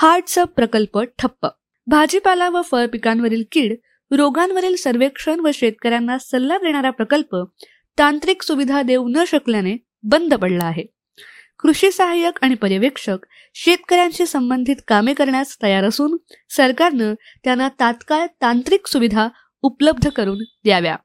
हार्टचा प्रकल्प ठप्प. भाजीपाला व फळ पिकांवरील कीड रोगांवरील सर्वेक्षण व शेतकऱ्यांना सल्ला देणारा प्रकल्प तांत्रिक सुविधा देऊ न शकल्याने बंद पडला आहे. कृषी सहाय्यक आणि पर्यवेक्षक शेतकऱ्यांशी संबंधित कामे करण्यास तयार असून सरकारनं त्यांना तात्काळ तांत्रिक सुविधा उपलब्ध करून द्याव्या.